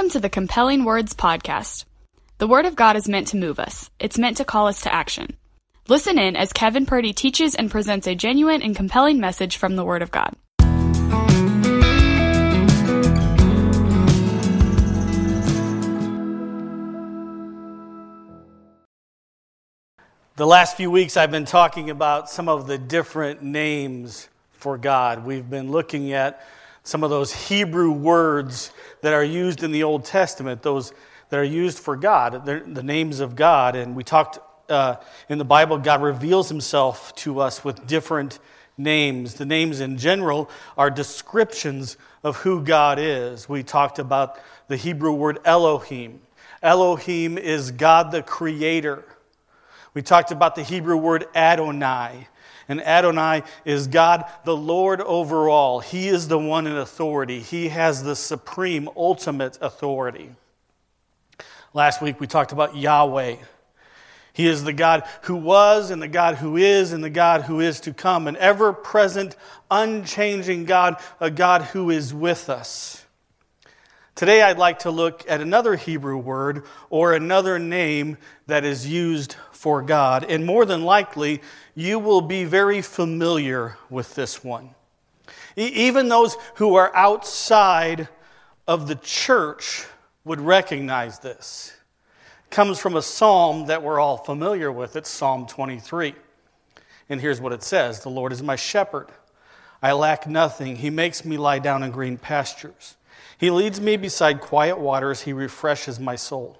Welcome to the Compelling Words Podcast. The Word of God is meant to move us, it's meant to call us to action. Listen in as Kevin Purdy teaches and presents a genuine and compelling message from the Word of God. The last few weeks, I've been talking about some of the different names for God. We've been looking at some of those Hebrew words that are used in the Old Testament, those that are used for God, the names of God. And we talked uh, in the Bible, God reveals himself to us with different names. The names in general are descriptions of who God is. We talked about the Hebrew word Elohim. Elohim is God the Creator. We talked about the Hebrew word Adonai. And Adonai is God, the Lord over all. He is the one in authority, He has the supreme, ultimate authority. Last week we talked about Yahweh. He is the God who was, and the God who is, and the God who is to come, an ever present, unchanging God, a God who is with us. Today I'd like to look at another Hebrew word or another name that is used for God. And more than likely, you will be very familiar with this one. Even those who are outside of the church would recognize this. It comes from a psalm that we're all familiar with. It's Psalm 23. And here's what it says The Lord is my shepherd. I lack nothing. He makes me lie down in green pastures. He leads me beside quiet waters. He refreshes my soul.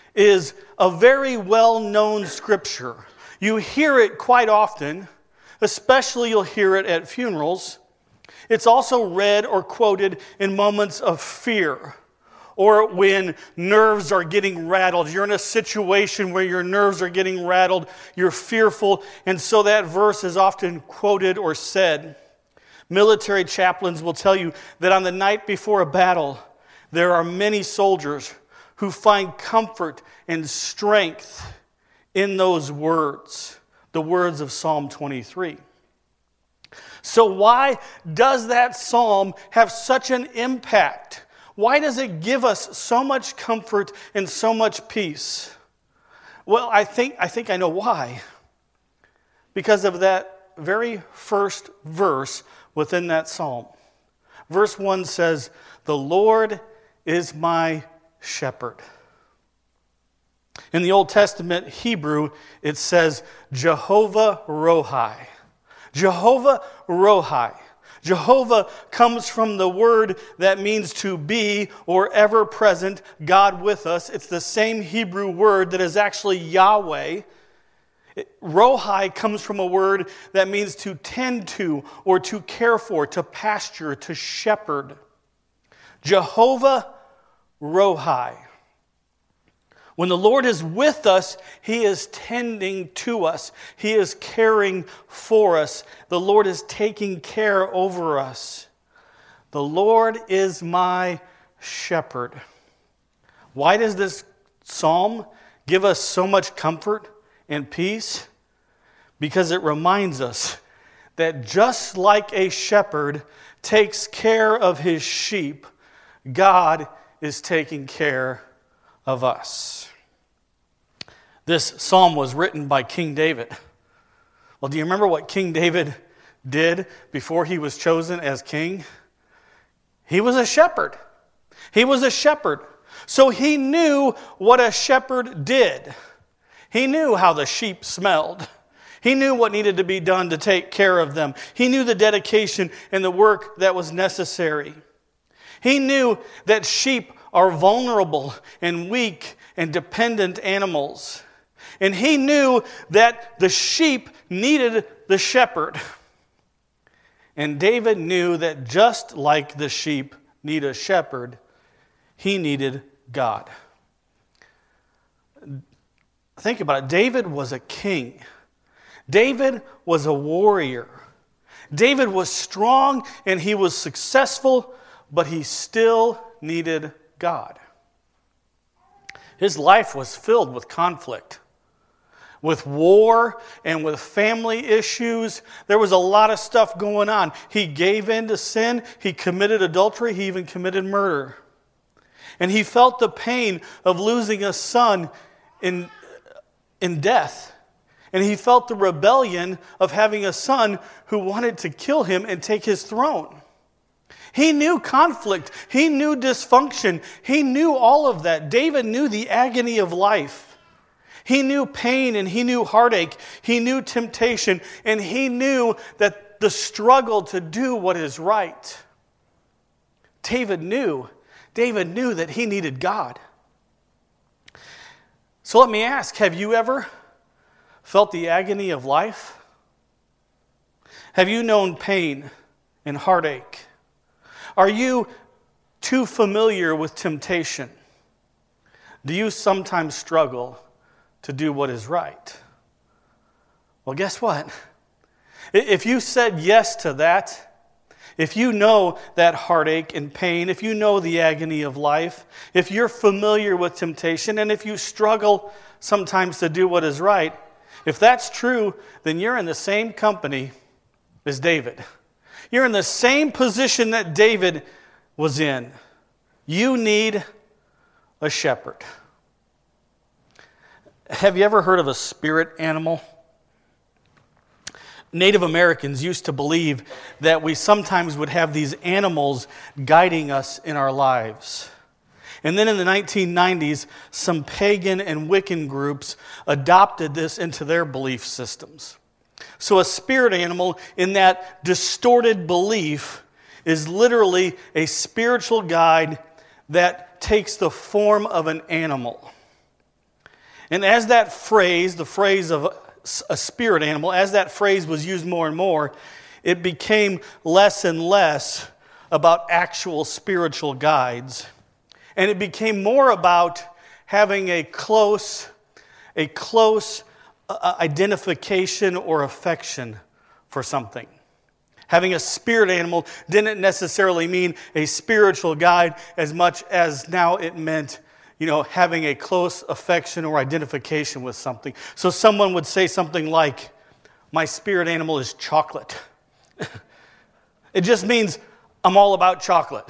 is a very well known scripture. You hear it quite often, especially you'll hear it at funerals. It's also read or quoted in moments of fear or when nerves are getting rattled. You're in a situation where your nerves are getting rattled, you're fearful, and so that verse is often quoted or said. Military chaplains will tell you that on the night before a battle, there are many soldiers who find comfort and strength in those words, the words of Psalm 23. So, why does that psalm have such an impact? Why does it give us so much comfort and so much peace? Well, I think, I think I know why. Because of that very first verse within that psalm. Verse 1 says, The Lord is my shepherd. In the Old Testament Hebrew, it says Jehovah Rohi. Jehovah Rohi. Jehovah comes from the word that means to be or ever present, God with us. It's the same Hebrew word that is actually Yahweh. Rohi comes from a word that means to tend to or to care for, to pasture, to shepherd. Jehovah Rohi. When the Lord is with us, He is tending to us. He is caring for us. The Lord is taking care over us. The Lord is my shepherd. Why does this psalm give us so much comfort and peace? Because it reminds us that just like a shepherd takes care of his sheep, God is taking care of us. This psalm was written by King David. Well, do you remember what King David did before he was chosen as king? He was a shepherd. He was a shepherd. So he knew what a shepherd did. He knew how the sheep smelled. He knew what needed to be done to take care of them. He knew the dedication and the work that was necessary. He knew that sheep are vulnerable and weak and dependent animals. And he knew that the sheep needed the shepherd. And David knew that just like the sheep need a shepherd, he needed God. Think about it. David was a king. David was a warrior. David was strong and he was successful, but he still needed God. His life was filled with conflict, with war, and with family issues. There was a lot of stuff going on. He gave in to sin, he committed adultery, he even committed murder. And he felt the pain of losing a son in, in death. And he felt the rebellion of having a son who wanted to kill him and take his throne. He knew conflict. He knew dysfunction. He knew all of that. David knew the agony of life. He knew pain and he knew heartache. He knew temptation and he knew that the struggle to do what is right. David knew. David knew that he needed God. So let me ask have you ever felt the agony of life? Have you known pain and heartache? Are you too familiar with temptation? Do you sometimes struggle to do what is right? Well, guess what? If you said yes to that, if you know that heartache and pain, if you know the agony of life, if you're familiar with temptation, and if you struggle sometimes to do what is right, if that's true, then you're in the same company as David. You're in the same position that David was in. You need a shepherd. Have you ever heard of a spirit animal? Native Americans used to believe that we sometimes would have these animals guiding us in our lives. And then in the 1990s, some pagan and Wiccan groups adopted this into their belief systems. So, a spirit animal, in that distorted belief, is literally a spiritual guide that takes the form of an animal. And as that phrase, the phrase of a spirit animal, as that phrase was used more and more, it became less and less about actual spiritual guides. And it became more about having a close, a close identification or affection for something. Having a spirit animal didn't necessarily mean a spiritual guide as much as now it meant, you know, having a close affection or identification with something. So someone would say something like, My spirit animal is chocolate. it just means I'm all about chocolate.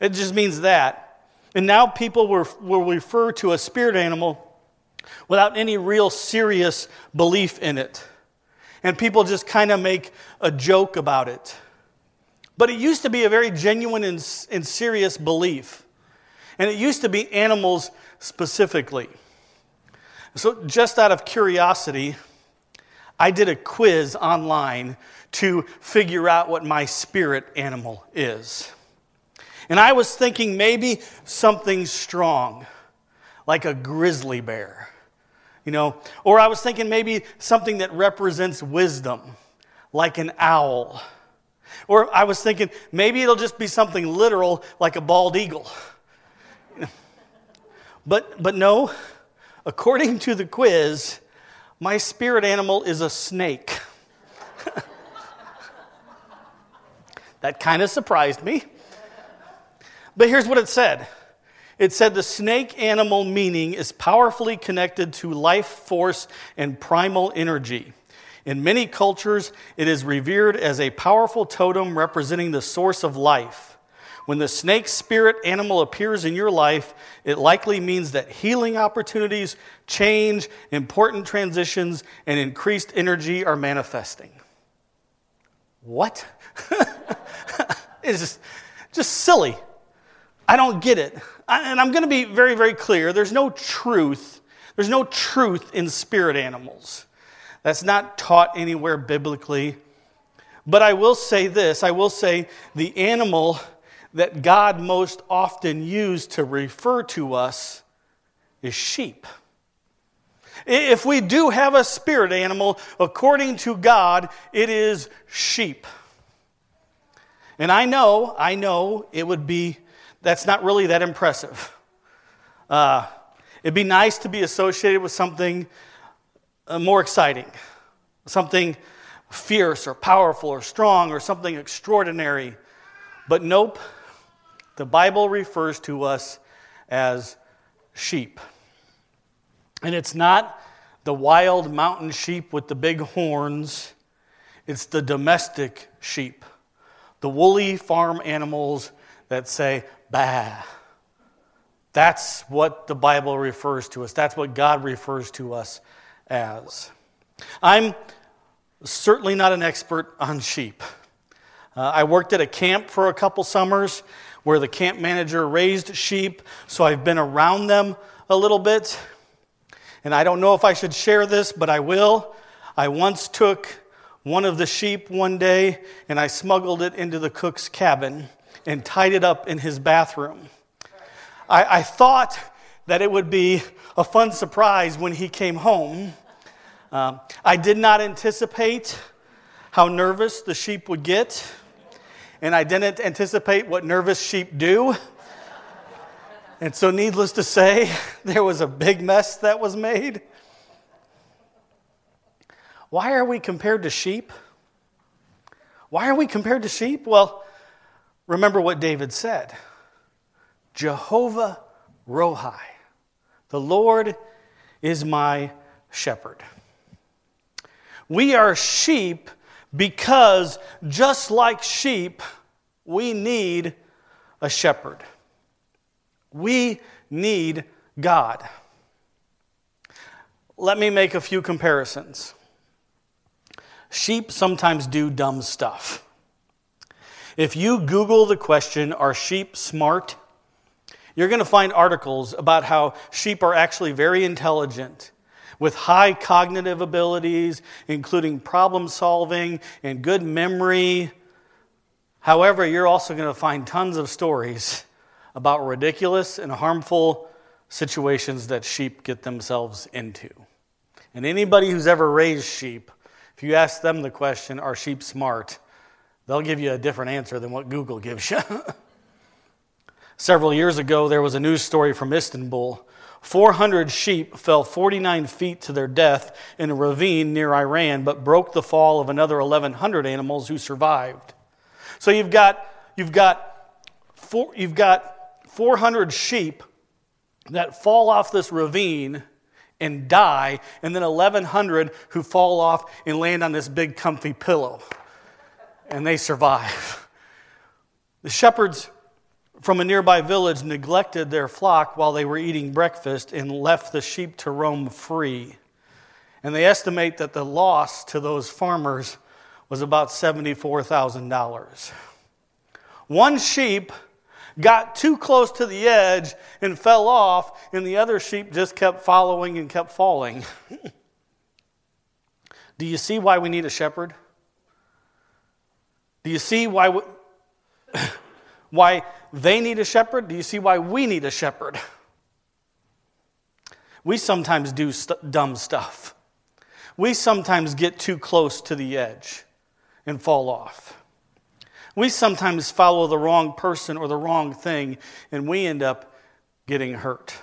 It just means that. And now people will, will refer to a spirit animal without any real serious belief in it. And people just kind of make a joke about it. But it used to be a very genuine and, and serious belief. And it used to be animals specifically. So, just out of curiosity, I did a quiz online to figure out what my spirit animal is. And I was thinking maybe something strong, like a grizzly bear you know. Or I was thinking maybe something that represents wisdom, like an owl. Or I was thinking maybe it'll just be something literal, like a bald eagle. But, but no, according to the quiz, my spirit animal is a snake. that kind of surprised me. But here's what it said it said the snake animal meaning is powerfully connected to life force and primal energy. In many cultures, it is revered as a powerful totem representing the source of life. When the snake spirit animal appears in your life, it likely means that healing opportunities, change, important transitions, and increased energy are manifesting. What? it's just, just silly. I don't get it. And I'm going to be very, very clear. There's no truth. There's no truth in spirit animals. That's not taught anywhere biblically. But I will say this I will say the animal that God most often used to refer to us is sheep. If we do have a spirit animal, according to God, it is sheep. And I know, I know it would be, that's not really that impressive. Uh, it'd be nice to be associated with something uh, more exciting, something fierce or powerful or strong or something extraordinary. But nope, the Bible refers to us as sheep. And it's not the wild mountain sheep with the big horns, it's the domestic sheep, the woolly farm animals that say, bah. That's what the Bible refers to us. That's what God refers to us as. I'm certainly not an expert on sheep. Uh, I worked at a camp for a couple summers where the camp manager raised sheep, so I've been around them a little bit. And I don't know if I should share this, but I will. I once took one of the sheep one day and I smuggled it into the cook's cabin and tied it up in his bathroom. I, I thought that it would be a fun surprise when he came home. Um, I did not anticipate how nervous the sheep would get, and I didn't anticipate what nervous sheep do. And so, needless to say, there was a big mess that was made. Why are we compared to sheep? Why are we compared to sheep? Well, remember what David said Jehovah Rohi, the Lord is my shepherd. We are sheep because, just like sheep, we need a shepherd. We need God. Let me make a few comparisons. Sheep sometimes do dumb stuff. If you Google the question, Are sheep smart? you're going to find articles about how sheep are actually very intelligent with high cognitive abilities, including problem solving and good memory. However, you're also going to find tons of stories about ridiculous and harmful situations that sheep get themselves into. And anybody who's ever raised sheep, if you ask them the question, Are sheep smart? They'll give you a different answer than what Google gives you. Several years ago, there was a news story from Istanbul 400 sheep fell 49 feet to their death in a ravine near Iran, but broke the fall of another 1,100 animals who survived. So you've got, you've got, four, you've got 400 sheep that fall off this ravine and die, and then 1,100 who fall off and land on this big comfy pillow, and they survive. The shepherds from a nearby village neglected their flock while they were eating breakfast and left the sheep to roam free. And they estimate that the loss to those farmers was about $74,000. One sheep got too close to the edge and fell off, and the other sheep just kept following and kept falling. Do you see why we need a shepherd? Do you see why? We, why they need a shepherd, do you see why we need a shepherd? We sometimes do st- dumb stuff. We sometimes get too close to the edge and fall off. We sometimes follow the wrong person or the wrong thing, and we end up getting hurt.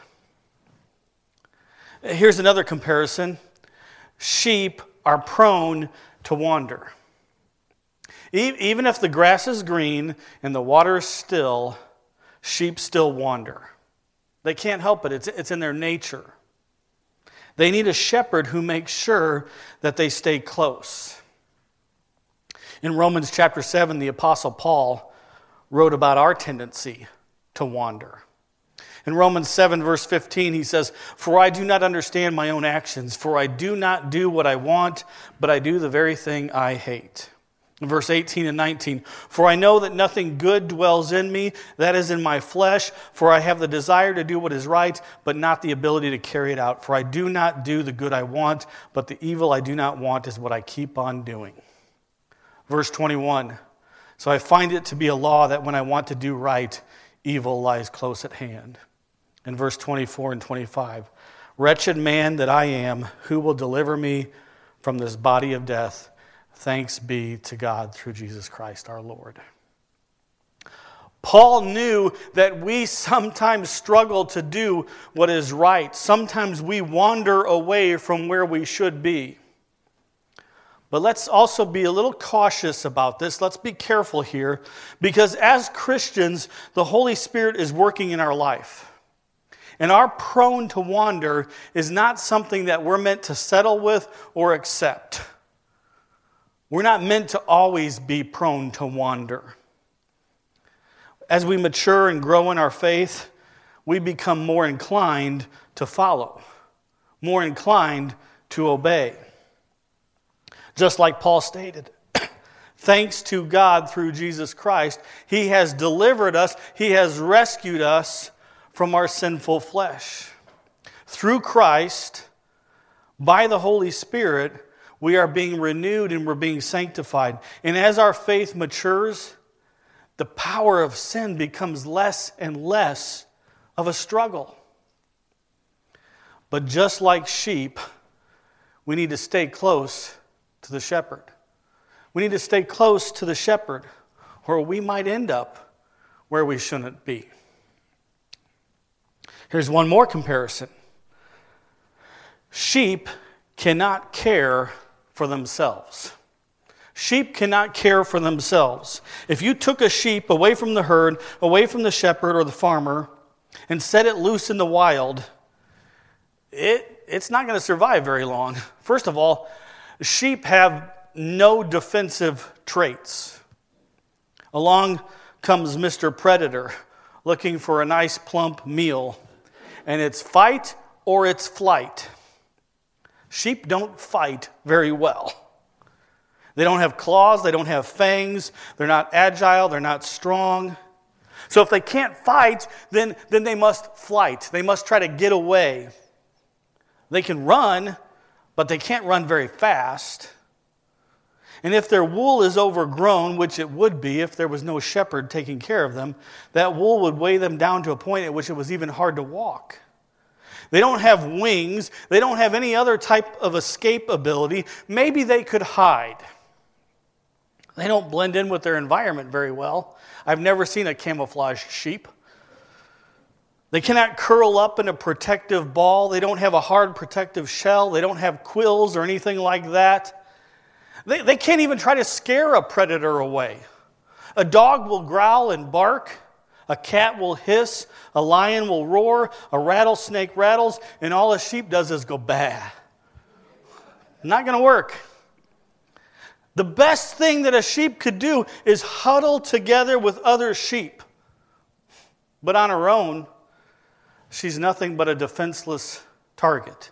Here's another comparison sheep are prone to wander. Even if the grass is green and the water is still, sheep still wander. They can't help it, it's, it's in their nature. They need a shepherd who makes sure that they stay close. In Romans chapter 7, the Apostle Paul wrote about our tendency to wander. In Romans 7, verse 15, he says, For I do not understand my own actions, for I do not do what I want, but I do the very thing I hate verse 18 and 19 For I know that nothing good dwells in me, that is in my flesh, for I have the desire to do what is right, but not the ability to carry it out. For I do not do the good I want, but the evil I do not want is what I keep on doing. Verse 21 So I find it to be a law that when I want to do right, evil lies close at hand. In verse 24 and 25 Wretched man that I am, who will deliver me from this body of death? Thanks be to God through Jesus Christ our Lord. Paul knew that we sometimes struggle to do what is right. Sometimes we wander away from where we should be. But let's also be a little cautious about this. Let's be careful here because as Christians, the Holy Spirit is working in our life. And our prone to wander is not something that we're meant to settle with or accept. We're not meant to always be prone to wander. As we mature and grow in our faith, we become more inclined to follow, more inclined to obey. Just like Paul stated, thanks to God through Jesus Christ, He has delivered us, He has rescued us from our sinful flesh. Through Christ, by the Holy Spirit, we are being renewed and we're being sanctified. And as our faith matures, the power of sin becomes less and less of a struggle. But just like sheep, we need to stay close to the shepherd. We need to stay close to the shepherd, or we might end up where we shouldn't be. Here's one more comparison sheep cannot care for themselves. Sheep cannot care for themselves. If you took a sheep away from the herd, away from the shepherd or the farmer, and set it loose in the wild, it, it's not going to survive very long. First of all, sheep have no defensive traits. Along comes Mr. Predator looking for a nice plump meal, and it's fight or it's flight. Sheep don't fight very well. They don't have claws, they don't have fangs, they're not agile, they're not strong. So if they can't fight, then, then they must flight. They must try to get away. They can run, but they can't run very fast. And if their wool is overgrown, which it would be if there was no shepherd taking care of them, that wool would weigh them down to a point at which it was even hard to walk. They don't have wings. They don't have any other type of escape ability. Maybe they could hide. They don't blend in with their environment very well. I've never seen a camouflaged sheep. They cannot curl up in a protective ball. They don't have a hard protective shell. They don't have quills or anything like that. They, they can't even try to scare a predator away. A dog will growl and bark. A cat will hiss. A lion will roar. A rattlesnake rattles. And all a sheep does is go bah. Not going to work. The best thing that a sheep could do is huddle together with other sheep. But on her own, she's nothing but a defenseless target.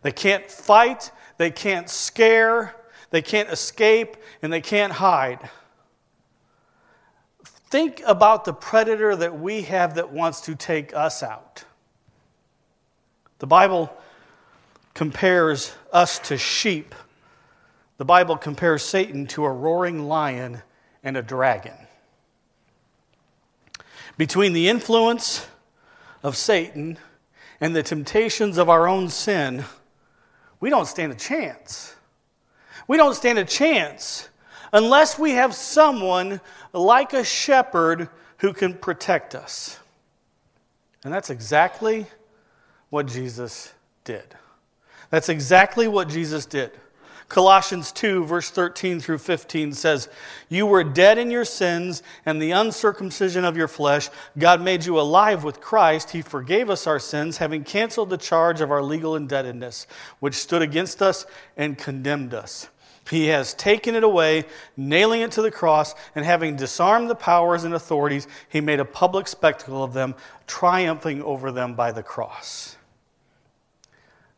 They can't fight, they can't scare, they can't escape, and they can't hide. Think about the predator that we have that wants to take us out. The Bible compares us to sheep the Bible compares Satan to a roaring lion and a dragon. Between the influence of Satan and the temptations of our own sin, we don't stand a chance. We don't stand a chance unless we have someone like a shepherd who can protect us. And that's exactly what Jesus did. That's exactly what Jesus did. Colossians 2, verse 13 through 15 says, You were dead in your sins and the uncircumcision of your flesh. God made you alive with Christ. He forgave us our sins, having canceled the charge of our legal indebtedness, which stood against us and condemned us. He has taken it away, nailing it to the cross, and having disarmed the powers and authorities, he made a public spectacle of them, triumphing over them by the cross.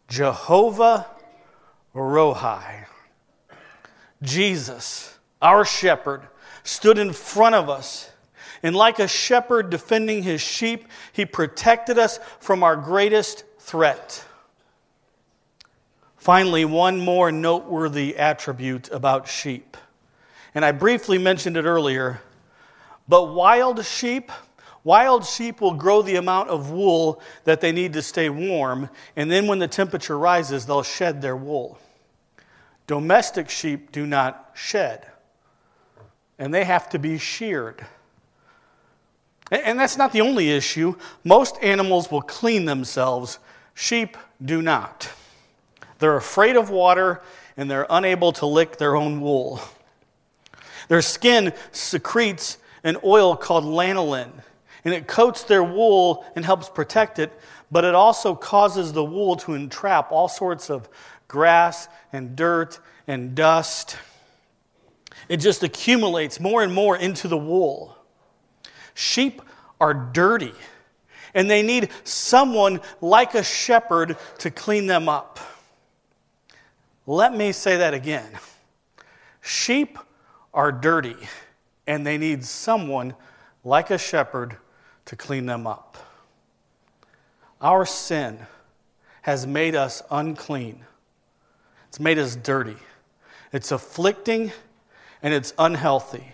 Jehovah Rohi. Jesus, our shepherd, stood in front of us. And like a shepherd defending his sheep, he protected us from our greatest threat. Finally, one more noteworthy attribute about sheep. And I briefly mentioned it earlier, but wild sheep Wild sheep will grow the amount of wool that they need to stay warm, and then when the temperature rises, they'll shed their wool. Domestic sheep do not shed, and they have to be sheared. And that's not the only issue. Most animals will clean themselves, sheep do not. They're afraid of water and they're unable to lick their own wool. Their skin secretes an oil called lanolin, and it coats their wool and helps protect it, but it also causes the wool to entrap all sorts of grass and dirt and dust. It just accumulates more and more into the wool. Sheep are dirty, and they need someone like a shepherd to clean them up. Let me say that again. Sheep are dirty, and they need someone like a shepherd to clean them up. Our sin has made us unclean, it's made us dirty. It's afflicting and it's unhealthy.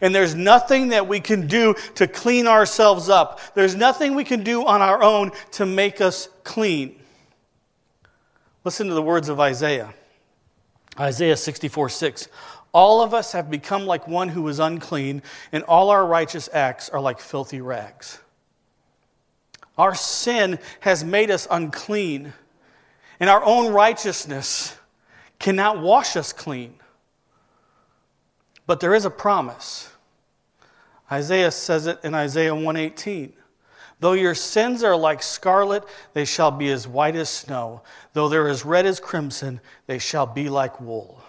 And there's nothing that we can do to clean ourselves up. There's nothing we can do on our own to make us clean. Listen to the words of Isaiah Isaiah 64 6. All of us have become like one who is unclean, and all our righteous acts are like filthy rags. Our sin has made us unclean, and our own righteousness cannot wash us clean. But there is a promise. Isaiah says it in Isaiah 118. Though your sins are like scarlet, they shall be as white as snow. Though they're as red as crimson, they shall be like wool.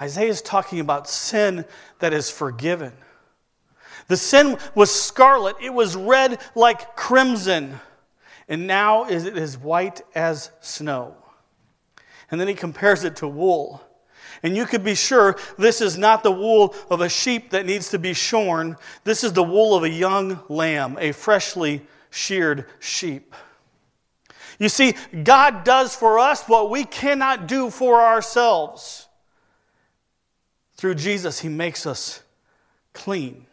Isaiah is talking about sin that is forgiven. The sin was scarlet, it was red like crimson, and now it is white as snow. And then he compares it to wool. And you could be sure this is not the wool of a sheep that needs to be shorn. This is the wool of a young lamb, a freshly sheared sheep. You see, God does for us what we cannot do for ourselves. Through Jesus, He makes us clean.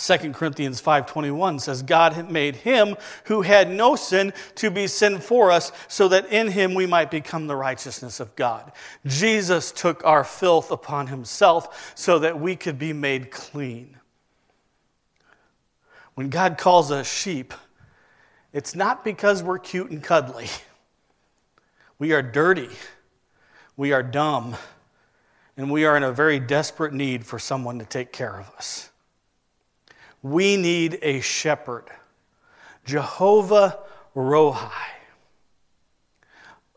2 Corinthians 5:21 says God made him who had no sin to be sin for us so that in him we might become the righteousness of God. Jesus took our filth upon himself so that we could be made clean. When God calls us sheep, it's not because we're cute and cuddly. We are dirty. We are dumb. And we are in a very desperate need for someone to take care of us. We need a shepherd. Jehovah Rohi.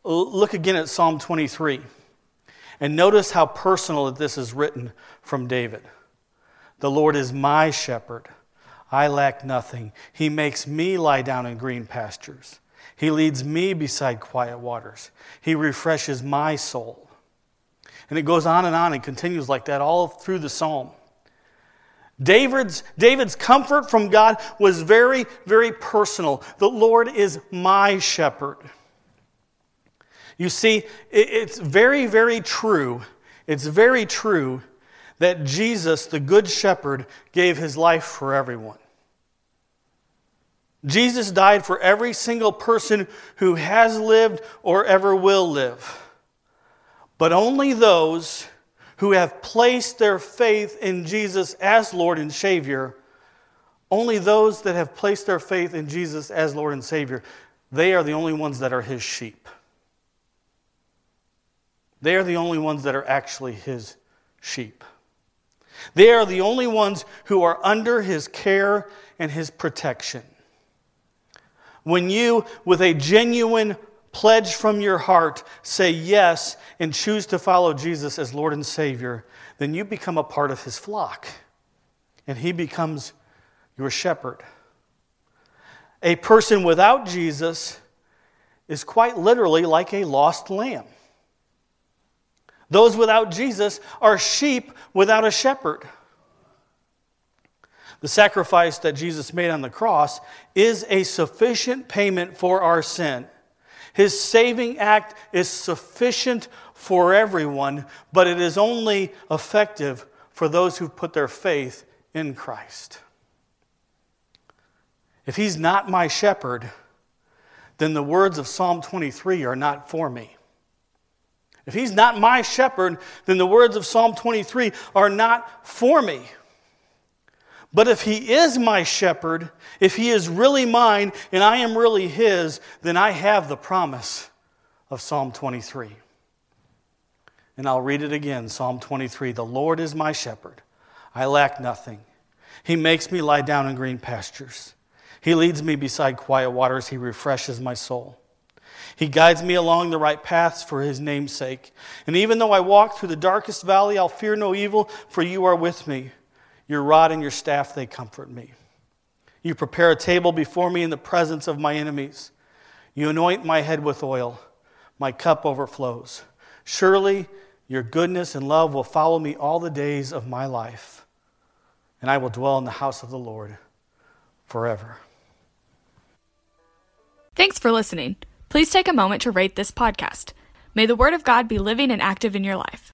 Look again at Psalm 23 and notice how personal this is written from David. The Lord is my shepherd. I lack nothing. He makes me lie down in green pastures. He leads me beside quiet waters. He refreshes my soul. And it goes on and on and continues like that all through the psalm. David's, David's comfort from God was very, very personal. The Lord is my shepherd. You see, it's very, very true. It's very true that Jesus, the Good Shepherd, gave his life for everyone. Jesus died for every single person who has lived or ever will live. But only those who have placed their faith in Jesus as Lord and Savior, only those that have placed their faith in Jesus as Lord and Savior, they are the only ones that are His sheep. They are the only ones that are actually His sheep. They are the only ones who are under His care and His protection. When you, with a genuine pledge from your heart, say yes, and choose to follow Jesus as Lord and Savior, then you become a part of his flock. And he becomes your shepherd. A person without Jesus is quite literally like a lost lamb. Those without Jesus are sheep without a shepherd. The sacrifice that Jesus made on the cross is a sufficient payment for our sin. His saving act is sufficient for everyone, but it is only effective for those who put their faith in Christ. If he's not my shepherd, then the words of Psalm 23 are not for me. If he's not my shepherd, then the words of Psalm 23 are not for me. But if he is my shepherd, if he is really mine and I am really his, then I have the promise of Psalm 23. And I'll read it again Psalm 23 The Lord is my shepherd, I lack nothing. He makes me lie down in green pastures. He leads me beside quiet waters. He refreshes my soul. He guides me along the right paths for his name's sake. And even though I walk through the darkest valley, I'll fear no evil, for you are with me. Your rod and your staff, they comfort me. You prepare a table before me in the presence of my enemies. You anoint my head with oil. My cup overflows. Surely your goodness and love will follow me all the days of my life, and I will dwell in the house of the Lord forever. Thanks for listening. Please take a moment to rate this podcast. May the Word of God be living and active in your life.